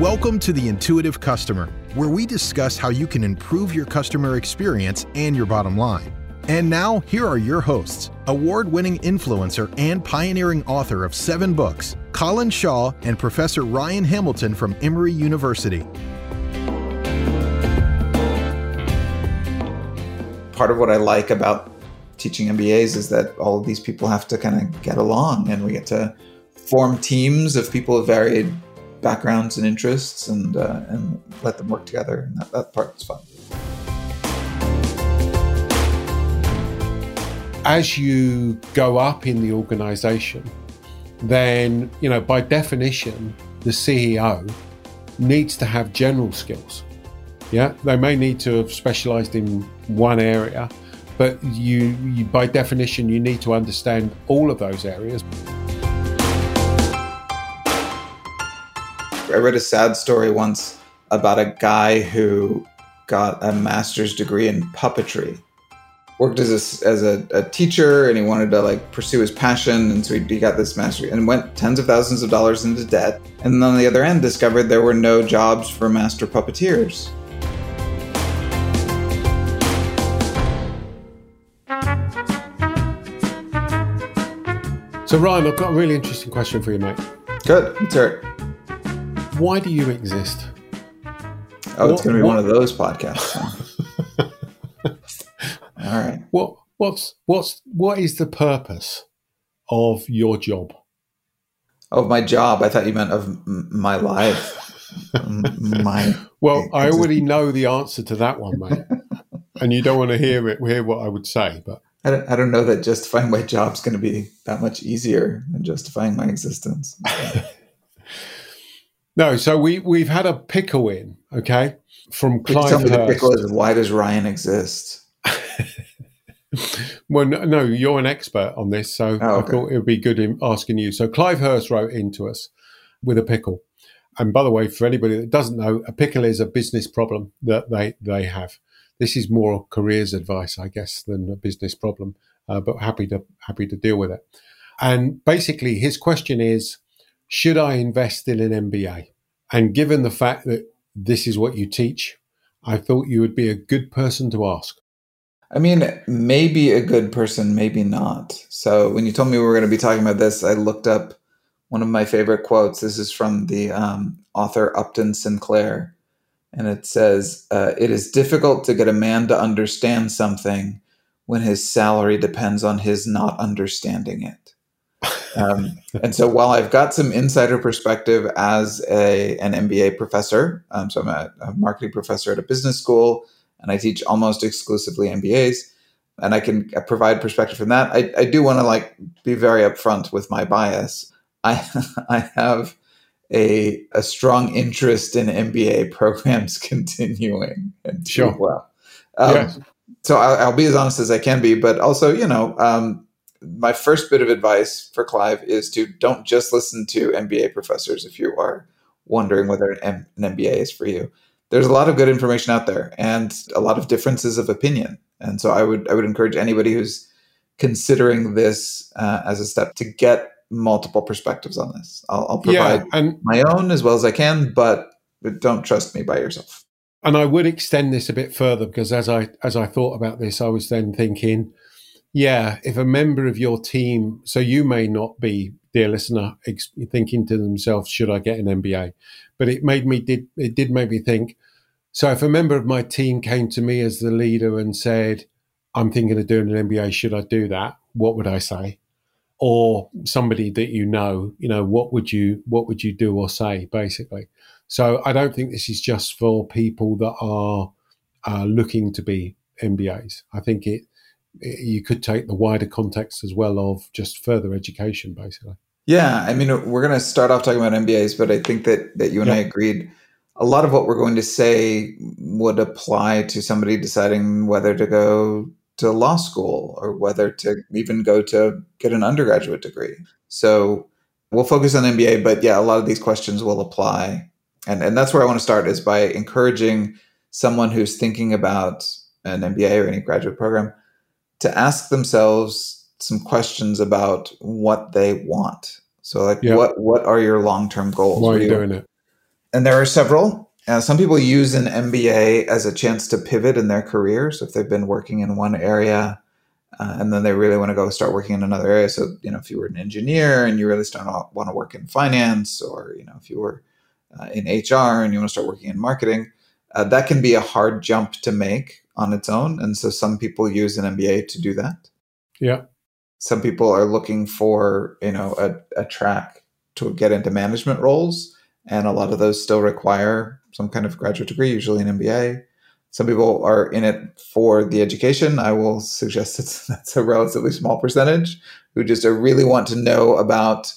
Welcome to the Intuitive Customer, where we discuss how you can improve your customer experience and your bottom line. And now, here are your hosts award winning influencer and pioneering author of seven books, Colin Shaw and Professor Ryan Hamilton from Emory University. Part of what I like about teaching MBAs is that all of these people have to kind of get along and we get to form teams of people of varied backgrounds and interests and, uh, and let them work together. And that, that part is fun. As you go up in the organization, then, you know, by definition, the CEO needs to have general skills. Yeah, they may need to have specialized in one area, but you, you, by definition you need to understand all of those areas i read a sad story once about a guy who got a master's degree in puppetry worked as a, as a, a teacher and he wanted to like pursue his passion and so he, he got this mastery and went tens of thousands of dollars into debt and then on the other end discovered there were no jobs for master puppeteers So, Ryan, I've got a really interesting question for you, mate. Good. Let's hear it. Why do you exist? Oh, it's going to be what? one of those podcasts. All right. What what's what's what is the purpose of your job? Of my job? I thought you meant of my life. my well, I already know the answer to that one, mate. and you don't want to hear it, hear what I would say, but I don't, I don't know that justifying my job is going to be that much easier than justifying my existence. no, so we we've had a pickle in, okay, from Clive. Tell me the pickle is why does Ryan exist? well, no, no, you're an expert on this, so oh, okay. I thought it would be good in asking you. So Clive Hearst wrote into us with a pickle. And by the way, for anybody that doesn't know, a pickle is a business problem that they, they have this is more careers advice, I guess, than a business problem. Uh, but happy to happy to deal with it. And basically, his question is: Should I invest in an MBA? And given the fact that this is what you teach, I thought you would be a good person to ask. I mean, maybe a good person, maybe not. So when you told me we were going to be talking about this, I looked up one of my favorite quotes. This is from the um, author Upton Sinclair and it says, uh, It is difficult to get a man to understand something when his salary depends on his not understanding it. Um, and so while I've got some insider perspective as a, an MBA professor, um, so I'm a, a, marketing professor at a business school, and I teach almost exclusively MBAs, and I can provide perspective from that. I, I do want to like be very upfront with my bias. I I have a a strong interest in MBA programs continuing and sure. well. Um, yeah. So I'll, I'll, be as honest as I can be, but also, you know, um, my first bit of advice for Clive is to don't just listen to MBA professors if you are wondering whether an, MBA is for you. There's a lot of good information out there and a lot of differences of opinion, and so I would I would encourage anybody who's considering this uh, as a step to get multiple perspectives on this. I'll, I'll provide yeah, and, my own as well as I can, but don't trust me by yourself. And I would extend this a bit further because as I as I thought about this, I was then thinking, yeah, if a member of your team, so you may not be, dear listener, ex- thinking to themselves, should I get an MBA? But it made me did it did make me think. So if a member of my team came to me as the leader and said, I'm thinking of doing an MBA, should I do that? What would I say? or somebody that you know, you know, what would you what would you do or say, basically? So I don't think this is just for people that are uh, looking to be MBAs. I think it, it, you could take the wider context as well of just further education, basically. Yeah, I mean, we're going to start off talking about MBAs, but I think that that you and yeah. I agreed. A lot of what we're going to say would apply to somebody deciding whether to go to law school or whether to even go to get an undergraduate degree. So we'll focus on MBA, but yeah, a lot of these questions will apply. And, and that's where I want to start is by encouraging someone who's thinking about an MBA or any graduate program to ask themselves some questions about what they want. So like yeah. what what are your long-term goals? Why are you doing it? and there are several. Uh, some people use an MBA as a chance to pivot in their careers if they've been working in one area uh, and then they really want to go start working in another area. So, you know, if you were an engineer and you really start want to work in finance, or you know, if you were uh, in HR and you want to start working in marketing, uh, that can be a hard jump to make on its own. And so, some people use an MBA to do that. Yeah. Some people are looking for you know a, a track to get into management roles, and a lot of those still require some kind of graduate degree, usually an MBA. Some people are in it for the education. I will suggest that that's a relatively small percentage who just really want to know about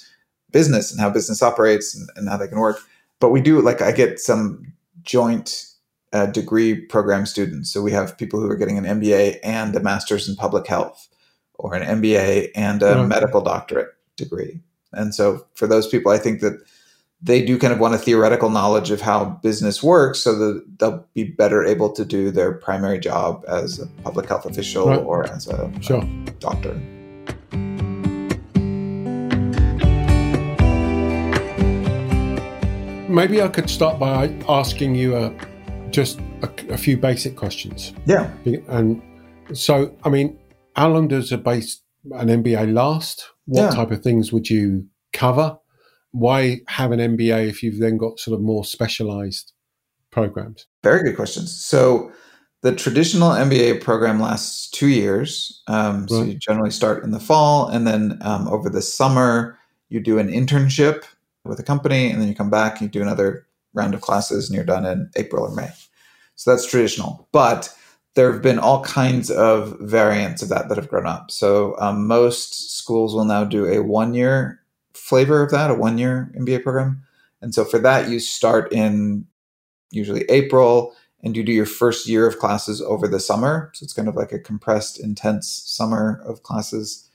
business and how business operates and, and how they can work. But we do like I get some joint uh, degree program students. So we have people who are getting an MBA and a master's in public health, or an MBA and a medical doctorate degree. And so for those people, I think that they do kind of want a theoretical knowledge of how business works so that they'll be better able to do their primary job as a public health official right. or as a, sure. a doctor. Maybe I could start by asking you a, just a, a few basic questions. Yeah. And so, I mean, how long does a base an MBA last? What yeah. type of things would you cover? why have an MBA if you've then got sort of more specialized programs? Very good questions. So the traditional MBA program lasts two years. Um, right. So you generally start in the fall, and then um, over the summer you do an internship with a company, and then you come back and you do another round of classes, and you're done in April or May. So that's traditional, but there have been all kinds of variants of that that have grown up. So um, most schools will now do a one year flavor of that, a one year MBA program. And so for that, you start in usually April and you do your first year of classes over the summer. So it's kind of like a compressed, intense summer of classes.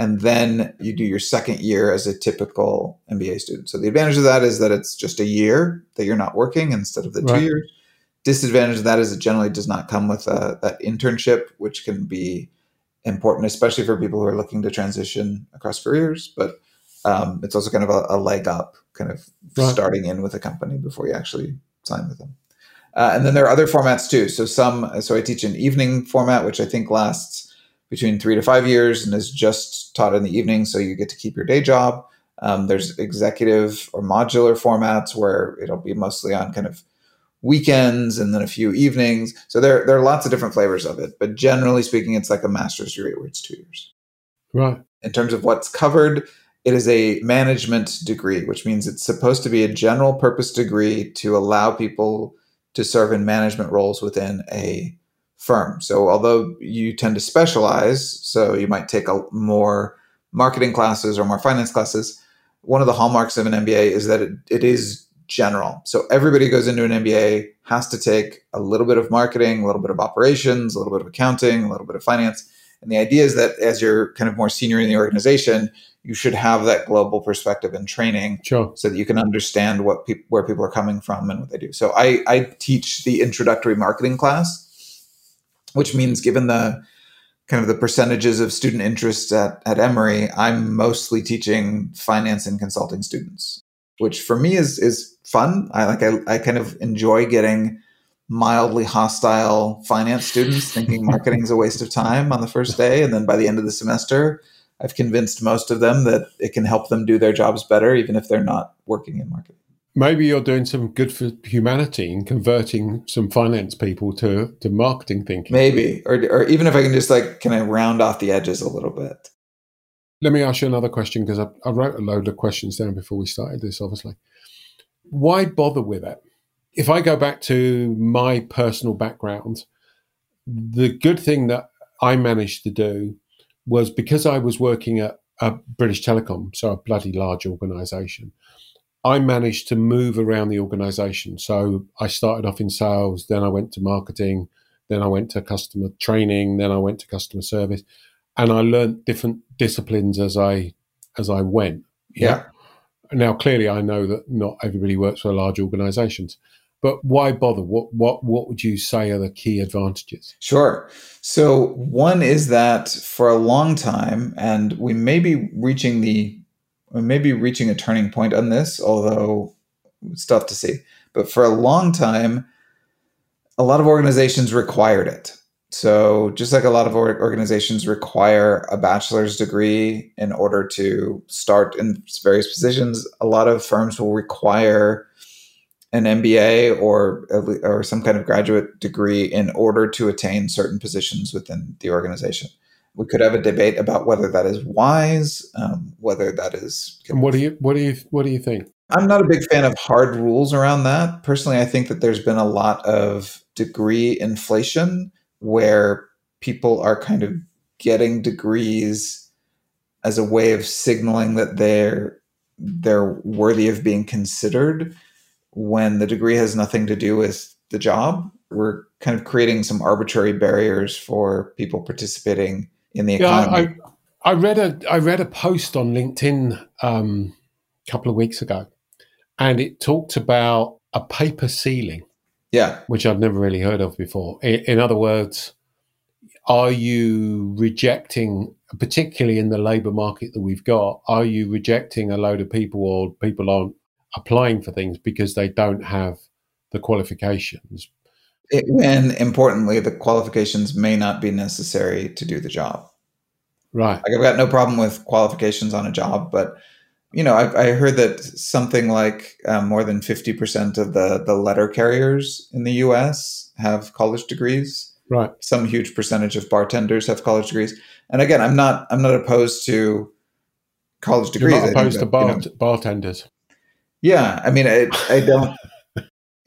And then you do your second year as a typical MBA student. So the advantage of that is that it's just a year that you're not working instead of the right. two years. Disadvantage of that is it generally does not come with a, uh, that internship, which can be important, especially for people who are looking to transition across careers. But um, it's also kind of a, a leg up, kind of right. starting in with a company before you actually sign with them. Uh, and then there are other formats too. So some, so I teach an evening format, which I think lasts between three to five years and is just taught in the evening, so you get to keep your day job. Um, there's executive or modular formats where it'll be mostly on kind of weekends and then a few evenings. So there, there are lots of different flavors of it, but generally speaking, it's like a master's degree where it's two years. Right. In terms of what's covered, it is a management degree, which means it's supposed to be a general purpose degree to allow people to serve in management roles within a firm. So, although you tend to specialize, so you might take a more marketing classes or more finance classes, one of the hallmarks of an MBA is that it, it is general. So, everybody goes into an MBA has to take a little bit of marketing, a little bit of operations, a little bit of accounting, a little bit of finance. And the idea is that as you're kind of more senior in the organization, you should have that global perspective and training sure. so that you can understand what pe- where people are coming from and what they do. So I, I teach the introductory marketing class, which means given the kind of the percentages of student interest at, at Emory, I'm mostly teaching finance and consulting students, which for me is is fun. I like I, I kind of enjoy getting mildly hostile finance students thinking marketing is a waste of time on the first day and then by the end of the semester I've convinced most of them that it can help them do their jobs better, even if they're not working in marketing. Maybe you're doing some good for humanity and converting some finance people to, to marketing thinking. Maybe, or, or even if I can just like kind of round off the edges a little bit. Let me ask you another question because I, I wrote a load of questions down before we started this, obviously. Why bother with it? If I go back to my personal background, the good thing that I managed to do was because I was working at a British Telecom, so a bloody large organisation. I managed to move around the organisation. So I started off in sales, then I went to marketing, then I went to customer training, then I went to customer service, and I learned different disciplines as I as I went. Yeah. yeah. Now, clearly, I know that not everybody works for large organisations, but why bother? What what what would you say are the key advantages? Sure. So one is that for a long time, and we may be reaching the we may be reaching a turning point on this, although it's tough to see. But for a long time, a lot of organizations required it. So, just like a lot of organizations require a bachelor's degree in order to start in various positions, a lot of firms will require an MBA or or some kind of graduate degree in order to attain certain positions within the organization. We could have a debate about whether that is wise, um, whether that is. And what do you what do you what do you think? I'm not a big fan of hard rules around that. Personally, I think that there's been a lot of degree inflation where people are kind of getting degrees as a way of signaling that they're they're worthy of being considered when the degree has nothing to do with the job we're kind of creating some arbitrary barriers for people participating in the economy yeah, I, I read a i read a post on linkedin um, a couple of weeks ago and it talked about a paper ceiling yeah. Which I'd never really heard of before. In, in other words, are you rejecting, particularly in the labour market that we've got, are you rejecting a load of people or people aren't applying for things because they don't have the qualifications? It, when importantly, the qualifications may not be necessary to do the job. Right. Like I've got no problem with qualifications on a job, but you know, I, I heard that something like um, more than fifty percent of the the letter carriers in the U.S. have college degrees. Right. Some huge percentage of bartenders have college degrees. And again, I'm not I'm not opposed to college degrees. You're not opposed to bar- you know, bartenders. Yeah, I mean, I, I don't,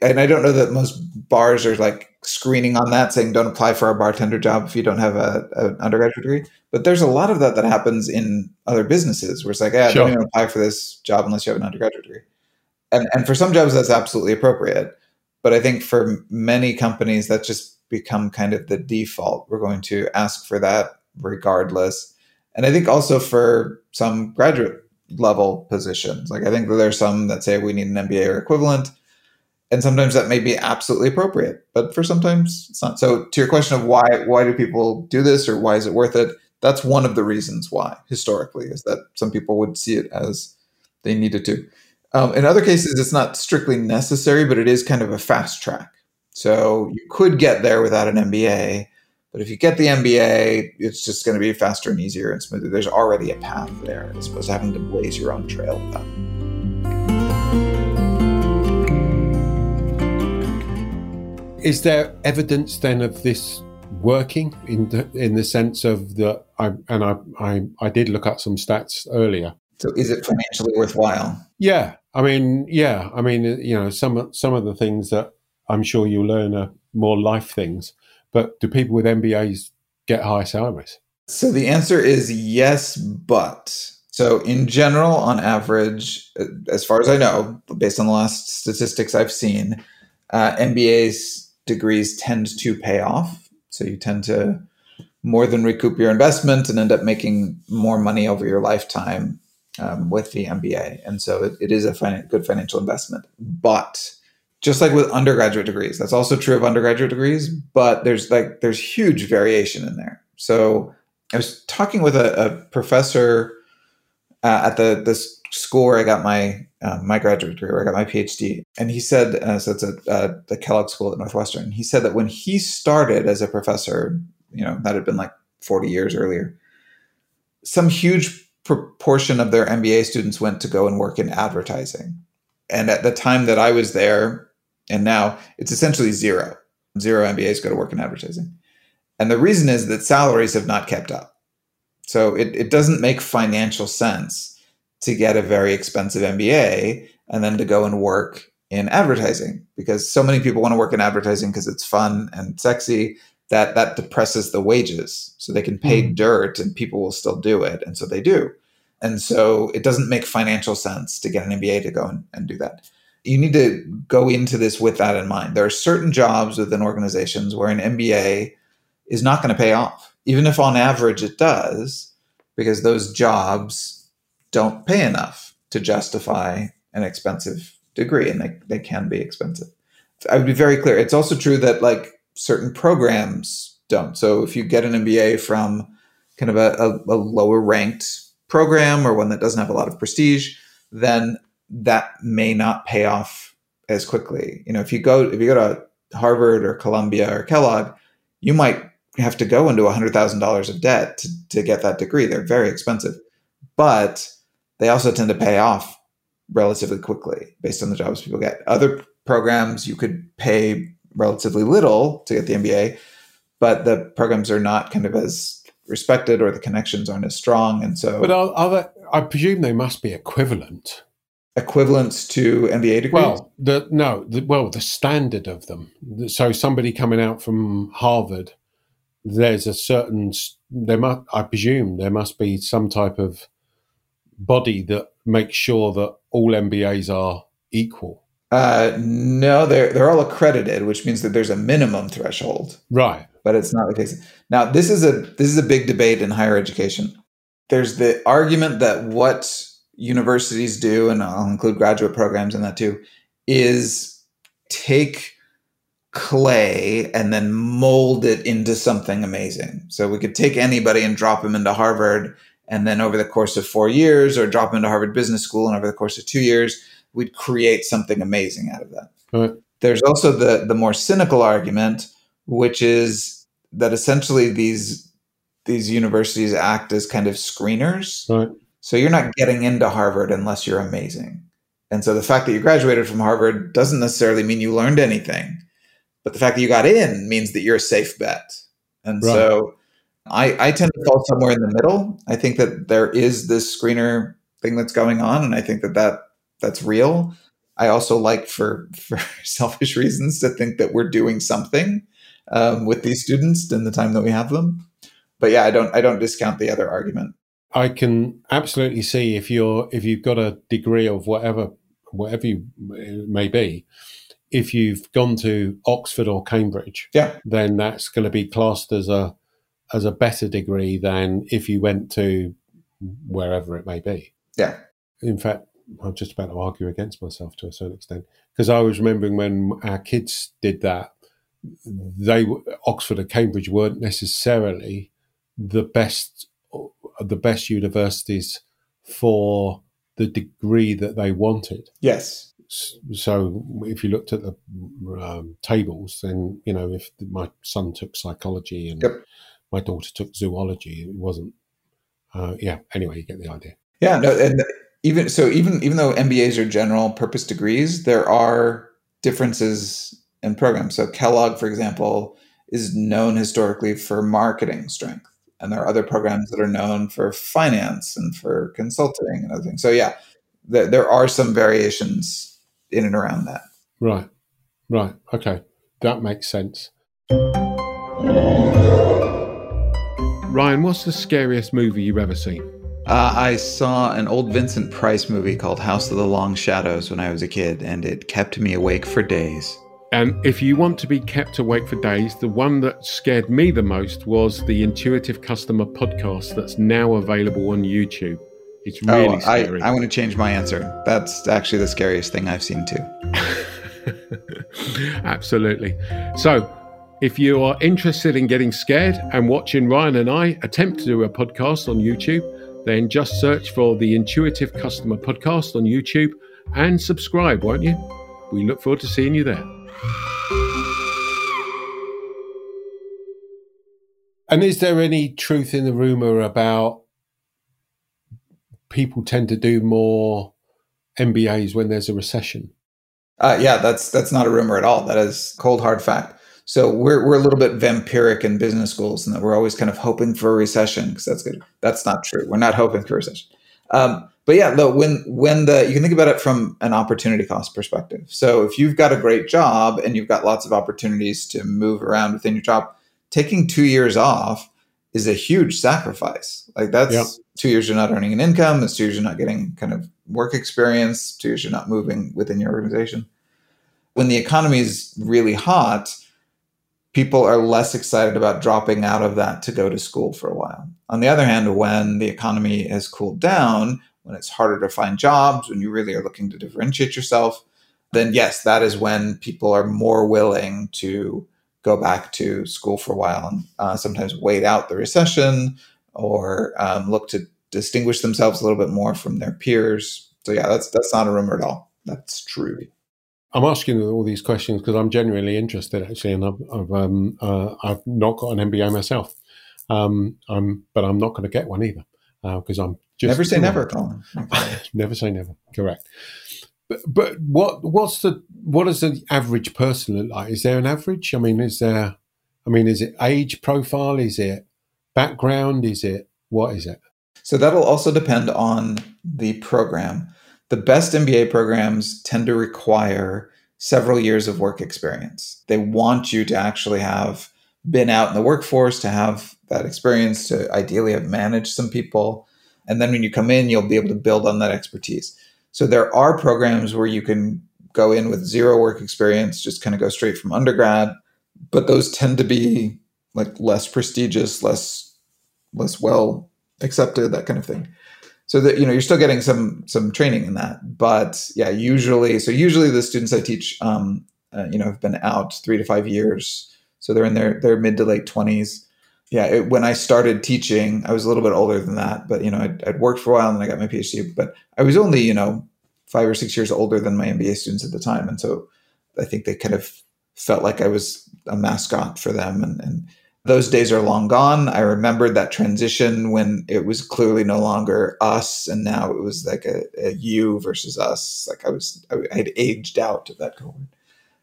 and I don't know that most bars are like screening on that, saying don't apply for a bartender job if you don't have a, an undergraduate degree. But there's a lot of that that happens in other businesses where it's like, yeah, sure. don't even apply for this job unless you have an undergraduate degree. And and for some jobs that's absolutely appropriate. But I think for many companies that just become kind of the default. We're going to ask for that regardless. And I think also for some graduate level positions, like I think that there's some that say we need an MBA or equivalent and sometimes that may be absolutely appropriate but for sometimes it's not. So to your question of why why do people do this or why is it worth it that's one of the reasons why historically is that some people would see it as they needed to. Um, in other cases it's not strictly necessary but it is kind of a fast track. So you could get there without an mba but if you get the mba it's just going to be faster and easier and smoother. There's already a path there as opposed to having to blaze your own trail with that Is there evidence then of this working in the in the sense of the I and I I, I did look at some stats earlier. So is it financially worthwhile? Yeah, I mean, yeah, I mean, you know, some some of the things that I'm sure you learn are more life things. But do people with MBAs get high salaries? So the answer is yes, but so in general, on average, as far as I know, based on the last statistics I've seen, uh, MBAs degrees tend to pay off. So you tend to more than recoup your investment and end up making more money over your lifetime um, with the MBA. And so it, it is a fin- good financial investment. But just like with undergraduate degrees, that's also true of undergraduate degrees, but there's like there's huge variation in there. So I was talking with a, a professor uh, at the this school where I got my uh, my graduate degree, where I got my PhD, and he said, uh, so it's at uh, the Kellogg School at Northwestern. He said that when he started as a professor, you know, that had been like forty years earlier, some huge proportion of their MBA students went to go and work in advertising, and at the time that I was there, and now it's essentially zero. Zero MBAs go to work in advertising, and the reason is that salaries have not kept up. So it, it doesn't make financial sense to get a very expensive MBA and then to go and work in advertising because so many people want to work in advertising because it's fun and sexy that that depresses the wages. So they can pay mm. dirt and people will still do it and so they do. And so it doesn't make financial sense to get an mba to go and, and do that. You need to go into this with that in mind. There are certain jobs within organizations where an mba is not going to pay off even if on average it does because those jobs don't pay enough to justify an expensive degree, and they, they can be expensive. I would be very clear. It's also true that like certain programs don't. So if you get an MBA from kind of a, a, a lower ranked program or one that doesn't have a lot of prestige, then that may not pay off as quickly. You know, if you go if you go to Harvard or Columbia or Kellogg, you might have to go into $100,000 of debt to, to get that degree. They're very expensive, but they also tend to pay off relatively quickly based on the jobs people get. Other programs, you could pay relatively little to get the MBA, but the programs are not kind of as respected or the connections aren't as strong. And so, But are, are they, I presume they must be equivalent. equivalents to MBA degrees. Well, the no, the, well, the standard of them. So somebody coming out from Harvard, there's a certain there must I presume there must be some type of body that makes sure that all MBAs are equal. Uh, no, they're they're all accredited, which means that there's a minimum threshold, Right. but it's not the case. Now, this is a this is a big debate in higher education. There's the argument that what universities do, and I'll include graduate programs in that too, is take clay and then mold it into something amazing. So we could take anybody and drop them into Harvard, and then over the course of four years, or drop them into Harvard Business School, and over the course of two years, we'd create something amazing out of that. Right. There's also the the more cynical argument, which is that essentially these these universities act as kind of screeners. Right. So you're not getting into Harvard unless you're amazing. And so the fact that you graduated from Harvard doesn't necessarily mean you learned anything. But the fact that you got in means that you're a safe bet. And Right. so I, I tend to fall somewhere in the middle. I think that there is this screener thing that's going on, and I think that, that that's real. I also like, for for selfish reasons, to think that we're doing something um, with these students in the time that we have them. But yeah, I don't I don't discount the other argument. I can absolutely see if you're if you've got a degree of whatever whatever you it may be, if you've gone to Oxford or Cambridge, Yeah. then that's going to be classed as a as a better degree than if you went to wherever it may be. Yeah. In fact, I'm just about to argue against myself to a certain extent because I was remembering when our kids did that, they Oxford and Cambridge weren't necessarily the best the best universities for the degree that they wanted. Yes. So if you looked at the um, tables, then you know if my son took psychology and Yep. my daughter took zoology, it wasn't. Uh, yeah. Anyway, you get the idea. Yeah, no, and even so, even even though MBAs are general purpose degrees, there are differences in programs. So Kellogg, for example, is known historically for marketing strength, and there are other programs that are known for finance and for consulting and other things. So yeah, there, there are some variations in and around that. Right. Right. Okay. That makes sense. Ryan, what's the scariest movie you've ever seen? Uh, I saw an old Vincent Price movie called House of the Long Shadows when I was a kid, and it kept me awake for days. And if you want to be kept awake for days, the one that scared me the most was the Intuitive Customer podcast that's now available on YouTube. It's oh, really oh, I. I want to change my answer. That's actually the scariest thing I've seen too. Absolutely. So, if you are interested in getting scared and watching Ryan and I attempt to do a podcast on YouTube, then just search for the Intuitive Customer Podcast on YouTube and subscribe, won't you? We look forward to seeing you there. And is there any truth in the rumor about people tend to do more MBAs when there's a recession? Uh, yeah, that's that's not a rumor at all. That is cold hard fact. So we're we're a little bit vampiric in business schools, and that we're always kind of hoping for a recession because that's good. That's not true. We're not hoping for a recession. Um, but yeah, no, when when the you can think about it from an opportunity cost perspective. So if you've got a great job and you've got lots of opportunities to move around within your job, taking two years off is a huge sacrifice. Like that's Yep. two years you're not earning an income. That's two years you're not getting kind of work experience. Two years you're not moving within your organization. When the economy is really hot, people are less excited about dropping out of that to go to school for a while. On the other hand, when the economy has cooled down, when it's harder to find jobs, when you really are looking to differentiate yourself, then yes, that is when people are more willing to go back to school for a while and uh, sometimes wait out the recession or um, look to distinguish themselves a little bit more from their peers. So yeah, that's that's not a rumor at all. That's true. I'm asking all these questions because I'm genuinely interested, actually, and I've I've, um, uh, I've not got an MBA myself. Um, I'm, but I'm not going to get one either because uh, I'm just never say never, Colin. never say never. Correct. But, what what's the what does the average person look like? Is there an average? I mean, is there? I mean, is it age profile? Is it background? Is it what is it? So that'll also depend on the program. The best MBA programs tend to require several years of work experience. They want you to actually have been out in the workforce, to have that experience, to ideally have managed some people. And then when you come in, you'll be able to build on that expertise. So there are programs where you can go in with zero work experience, just kind of go straight from undergrad, but those tend to be like less prestigious, less less well accepted, that kind of thing. So that you know you're still getting some some training in that, but yeah, usually so usually the students I teach, um, uh, you know, have been out three to five years, so they're in their their mid to late twenties. Yeah, it, when I started teaching, I was a little bit older than that, but you know, I'd, I'd worked for a while and then I got my PhD. But I was only you know five or six years older than my MBA students at the time, and so I think they kind of felt like I was a mascot for them, and, and those days are long gone. I remembered that transition when it was clearly no longer us, and now it was like a, a you versus us. Like I was, I had aged out of that cohort.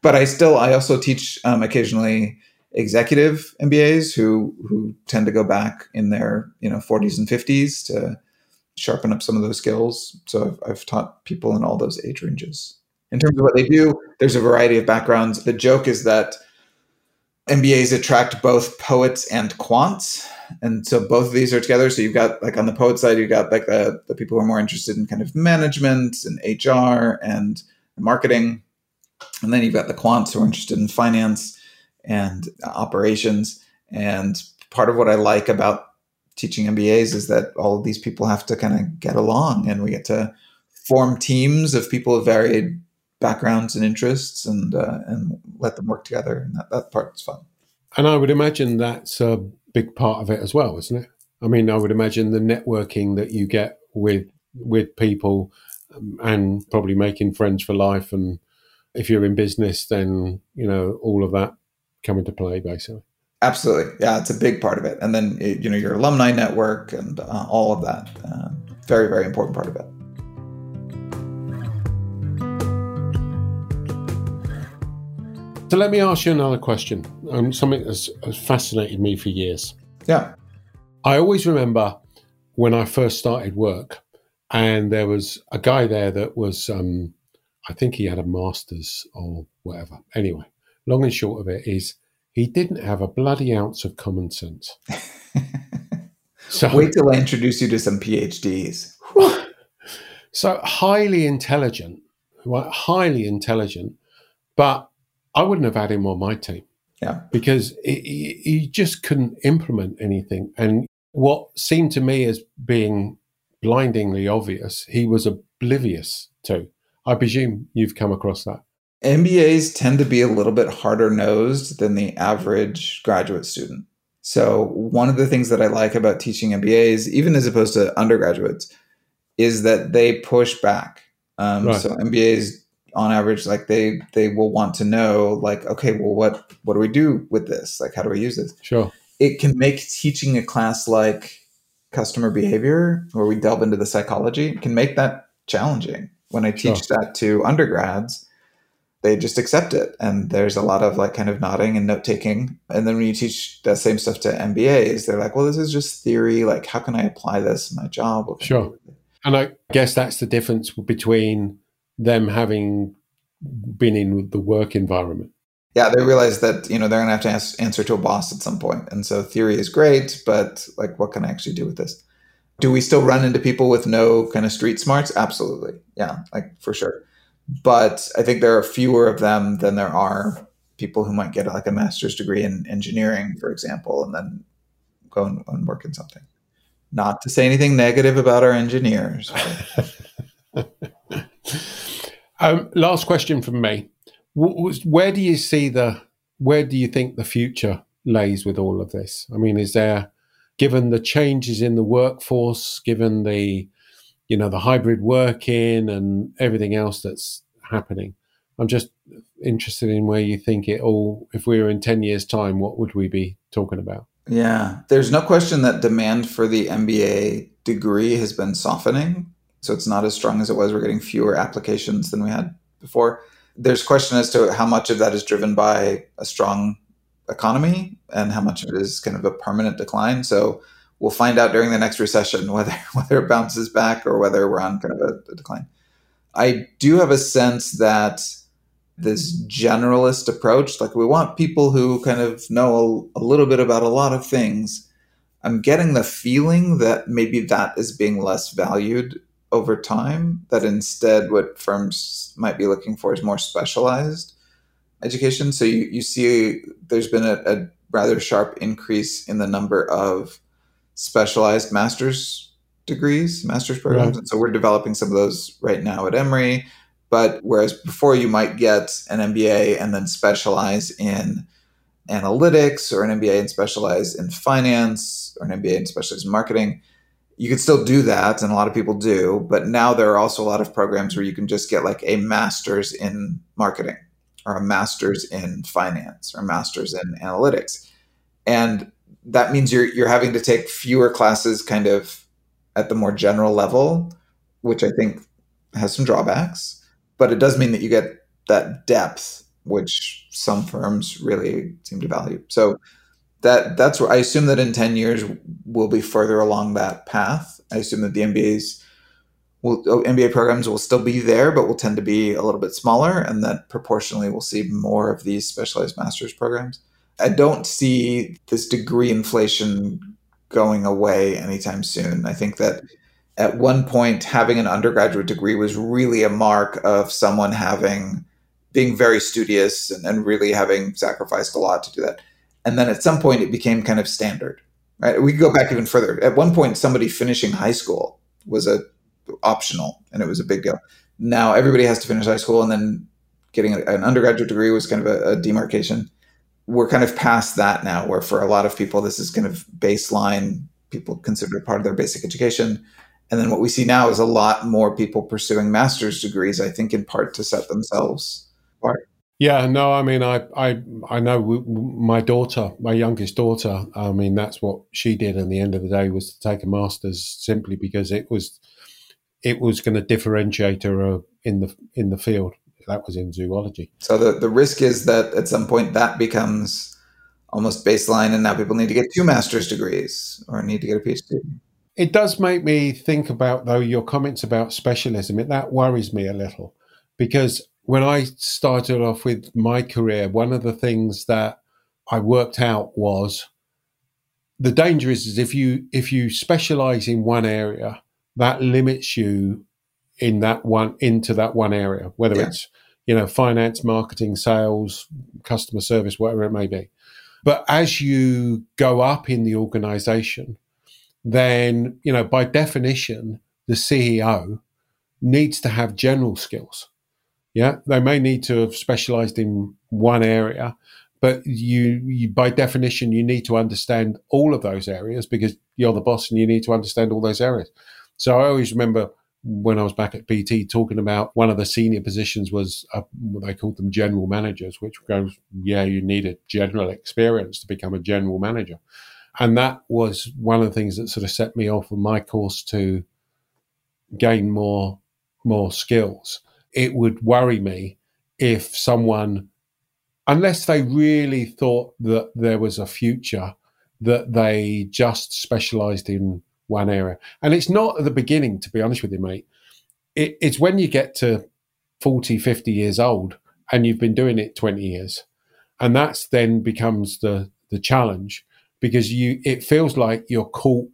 But I still, I also teach um, occasionally executive MBAs who who tend to go back in their you know 40s and 50s to sharpen up some of those skills. So I've, I've taught people in all those age ranges. In terms of what they do, there's a variety of backgrounds. The joke is that MBAs attract both poets and quants. And so both of these are together. So you've got like on the poet side, you've got like the, the people who are more interested in kind of management and HR and marketing. And then you've got the quants who are interested in finance and operations. And part of what I like about teaching MBAs is that all of these people have to kind of get along and we get to form teams of people of varied backgrounds and interests and uh, and let them work together. And that, that part's fun. And I would imagine that's a big part of it as well, isn't it? I mean, I would imagine the networking that you get with with people um, and probably making friends for life. And if you're in business, then you know all of that come into play basically. Absolutely, yeah, it's a big part of it. And then you know your alumni network and uh, all of that, uh, very very important part of it. So let me ask you another question. Um, something that's, has fascinated me for years. Yeah. I always remember when I first started work, and there was a guy there that was, um, I think he had a master's or whatever. Anyway, long and short of it is he didn't have a bloody ounce of common sense. so wait till I introduce you to some PhDs. so highly intelligent. Highly intelligent, but I wouldn't have had him on my team. Yeah. Because he, he just couldn't implement anything. And what seemed to me as being blindingly obvious, he was oblivious to. I presume you've come across that. MBAs tend to be a little bit harder nosed than the average graduate student. So, one of the things that I like about teaching MBAs, even as opposed to undergraduates, is that they push back. Um, right. So, MBAs on average like they they will want to know like okay well what what do we do with this like how do we use this sure it can make teaching a class like customer behavior where we delve into the psychology can make that challenging when i teach sure. that to undergrads they just accept it and there's a lot of like kind of nodding and note taking and then when you teach that same stuff to mbas they're like well this is just theory like how can i apply this in my job sure and i guess that's the difference between them having been in the work environment. Yeah, they realize that you know they're going to have to answer to a boss at some point, and so theory is great, but like, what can I actually do with this? Do we still run into people with no kind of street smarts? Absolutely, yeah, like for sure. But I think there are fewer of them than there are people who might get like a master's degree in engineering, for example, and then go and, and work in something. Not to say anything negative about our engineers. Um, last question from me: Where do you see the? Where do you think the future lays with all of this? I mean, is there, given the changes in the workforce, given the, you know, the hybrid working and everything else that's happening? I'm just interested in where you think it all. If we were in ten years' time, what would we be talking about? Yeah, there's no question that demand for the MBA degree has been softening. So it's not as strong as it was. We're getting fewer applications than we had before. There's question as to how much of that is driven by a strong economy and how much of it is kind of a permanent decline. So we'll find out during the next recession whether whether it bounces back or whether we're on kind of a, a decline. I do have a sense that this generalist approach, like we want people who kind of know a, a little bit about a lot of things. I'm getting the feeling that maybe that is being less valued over time, that instead what firms might be looking for is more specialized education. So you, you see there's been a, a rather sharp increase in the number of specialized master's degrees, master's programs. Right. And so we're developing some of those right now at Emory. But whereas before you might get an MBA and then specialize in analytics or an MBA and specialize in finance or an MBA and specialize in marketing, you could still do that. And a lot of people do. But now there are also a lot of programs where you can just get like a master's in marketing or a master's in finance or a master's in analytics. And that means you're you're having to take fewer classes kind of at the more general level, which I think has some drawbacks but it does mean that you get that depth, which some firms really seem to value. So that that's where I assume that in ten years we'll be further along that path. I assume that the MBAs will oh, MBA programs will still be there, but will tend to be a little bit smaller, and that proportionally we'll see more of these specialized master's programs. I don't see this degree inflation going away anytime soon. I think that at one point having an undergraduate degree was really a mark of someone having being very studious and, and, really having sacrificed a lot to do that. And then at some point it became kind of standard right? We could go back even further. At one point somebody finishing high school was a optional and it was a big deal. Now everybody has to finish high school and then getting an undergraduate degree was kind of a, a demarcation we're kind of past that now where for a lot of people this is kind of baseline people consider it part of their basic education and then what we see now is a lot more people pursuing master's degrees, I think, in part to set themselves apart. Yeah, no, I mean, I, I, I know my daughter, my youngest daughter. I mean, that's what she did. And the end of the day was to take a master's simply because it was, it was going to differentiate her uh, in the in the field. That was in zoology. So the the risk is that at some point that becomes almost baseline, and now people need to get two master's degrees or need to get a PhD. It does make me think about, though, your comments about specialism. It, that worries me a little because when I started off with my career, one of the things that I worked out was the danger is, is if you if you specialize in one area, that limits you in that one into that one area, whether yeah. it's you know finance, marketing, sales, customer service, whatever it may be. But as you go up in the organization, then, you know, by definition, the CEO needs to have general skills. Yeah, they may need to have specialized in one area, but you, you, by definition, you need to understand all of those areas because you're the boss and you need to understand all those areas. So I always remember when I was back at BT talking about one of the senior positions was uh, they called them general managers, which goes, yeah, you need a general experience to become a general manager. And that was one of the things that sort of set me off on my course to gain more more skills. It would worry me if someone, unless they really thought that there was a future, that they just specialized in one area. And it's not at the beginning, to be honest with you, mate. It, it's when you get to 40, 50 years old and you've been doing it 20 years. And that's then becomes the, the challenge because you it feels like you're caught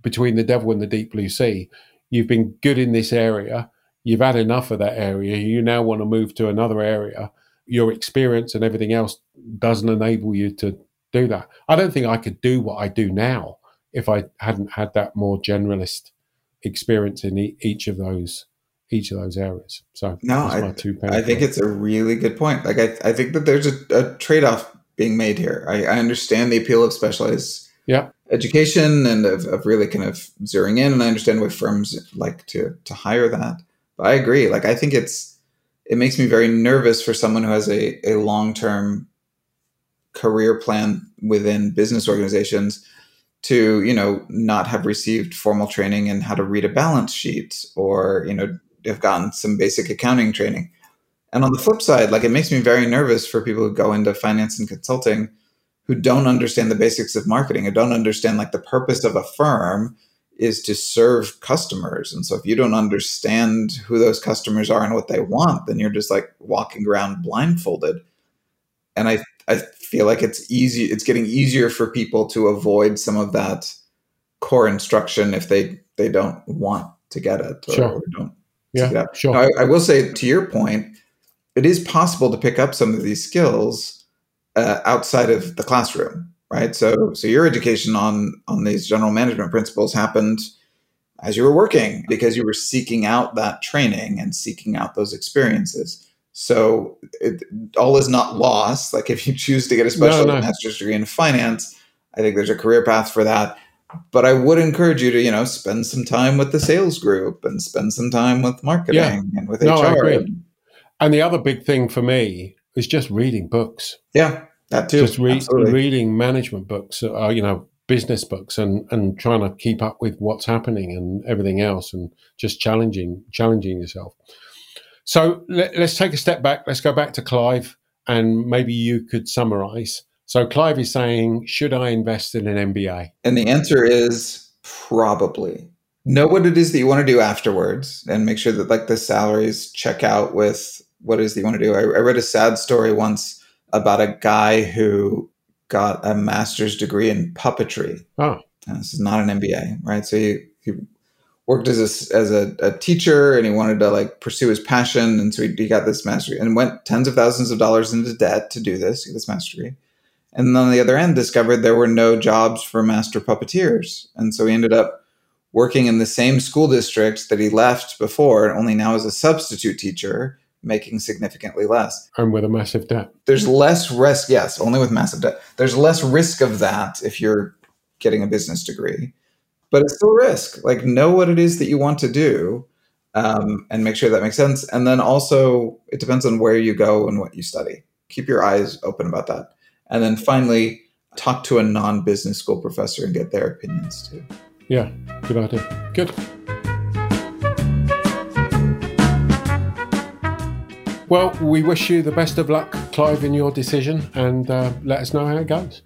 between the devil and the deep blue sea. You've been good in this area, you've had enough of that area, you now want to move to another area. Your experience and everything else doesn't enable you to do that. I don't think I could do what I do now if I hadn't had that more generalist experience in each of those each of those areas. So no, I, I think it's a really good point. Like I, I think that there's a, a trade off being made here. I, I understand the appeal of specialized yeah. education and of, of really kind of zeroing in, and I understand why firms like to to hire that. But I agree. Like I think it's it makes me very nervous for someone who has a, a long term career plan within business organizations to you know not have received formal training in how to read a balance sheet or you know have gotten some basic accounting training. And on the flip side like it makes me very nervous for people who go into finance and consulting who don't understand the basics of marketing and don't understand like the purpose of a firm is to serve customers. And so if you don't understand who those customers are and what they want then you're just like walking around blindfolded. And i I feel like it's easy. It's getting easier for people to avoid some of that core instruction if they they don't want to get it or, Sure. or don't. Yeah, it sure. Now, I, I will say to your point, it is possible to pick up some of these skills uh, outside of the classroom, right? So so your education on on these general management principles happened as you were working because you were seeking out that training and seeking out those experiences. So it, all is not lost. Like if you choose to get a special No, no. master's degree in finance, I think there's a career path for that. But I would encourage you to, you know, spend some time with the sales group and spend some time with marketing Yeah. and with No, HR. I agree. And- And the other big thing for me is just reading books. yeah, that too. just re- reading management books, uh, you know, business books, and and trying to keep up with what's happening and everything else, and just challenging challenging yourself. So let, let's take a step back. Let's go back to Clive, and maybe you could summarize. So Clive is saying, should I invest in an MBA? And the answer is probably. Know what it is that you want to do afterwards and make sure that like the salaries check out with what it is that you want to do. I, I read a sad story once about a guy who got a master's degree in puppetry. Oh. And this is not an MBA, right? So he, he worked as a, as a, a teacher and he wanted to like pursue his passion. And so he, he got this mastery and went tens of thousands of dollars into debt to do this, get this master degree. And on the other end, discovered there were no jobs for master puppeteers. And so he ended up working in the same school district that he left before, and only now as a substitute teacher, making significantly less. And with a massive debt. There's less risk, yes, only with massive debt. There's less risk of that if you're getting a business degree, but it's still risk. Like, know what it is that you want to do um, and make sure that makes sense. And then also, it depends on where you go and what you study. Keep your eyes open about that. And then finally, talk to a non business school professor and get their opinions too. Yeah, good idea. Good. Well, we wish you the best of luck, Clive, in your decision, and uh, let us know how it goes.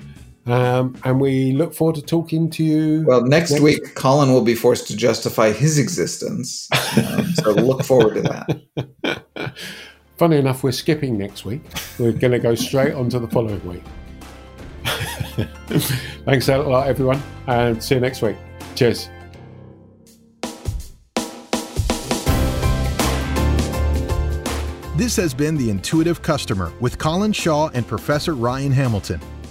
Um, and we look forward to talking to you. Well, next, Next- week, Colin will be forced to justify his existence. Um, so look forward to that. Funny enough, we're skipping next week. We're going to go straight on to the following week. Thanks a lot, everyone, and see you next week. Cheers. This has been The Intuitive Customer with Colin Shaw and Professor Ryan Hamilton.